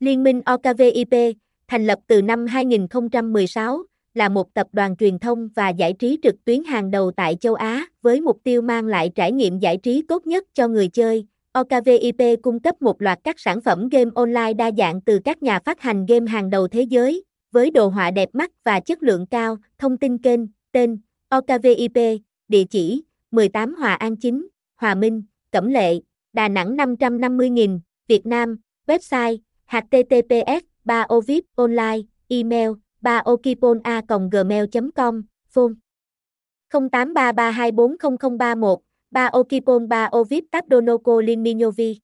Liên minh OKVIP, thành lập từ năm 2016, là một tập đoàn truyền thông và giải trí trực tuyến hàng đầu tại châu Á, với mục tiêu mang lại trải nghiệm giải trí tốt nhất cho người chơi. OKVIP cung cấp một loạt các sản phẩm game online đa dạng từ các nhà phát hành game hàng đầu thế giới, với đồ họa đẹp mắt và chất lượng cao. Thông tin kênh, tên, OKVIP, địa chỉ, 18 Hòa An 9, Hòa Minh, Cẩm Lệ, Đà Nẵng 550.000, Việt Nam, website, https 3 ovip online, email, 3 okipona gmail com phone. 0833240031, 3 okipon 3 ovip tabdonoco linminovi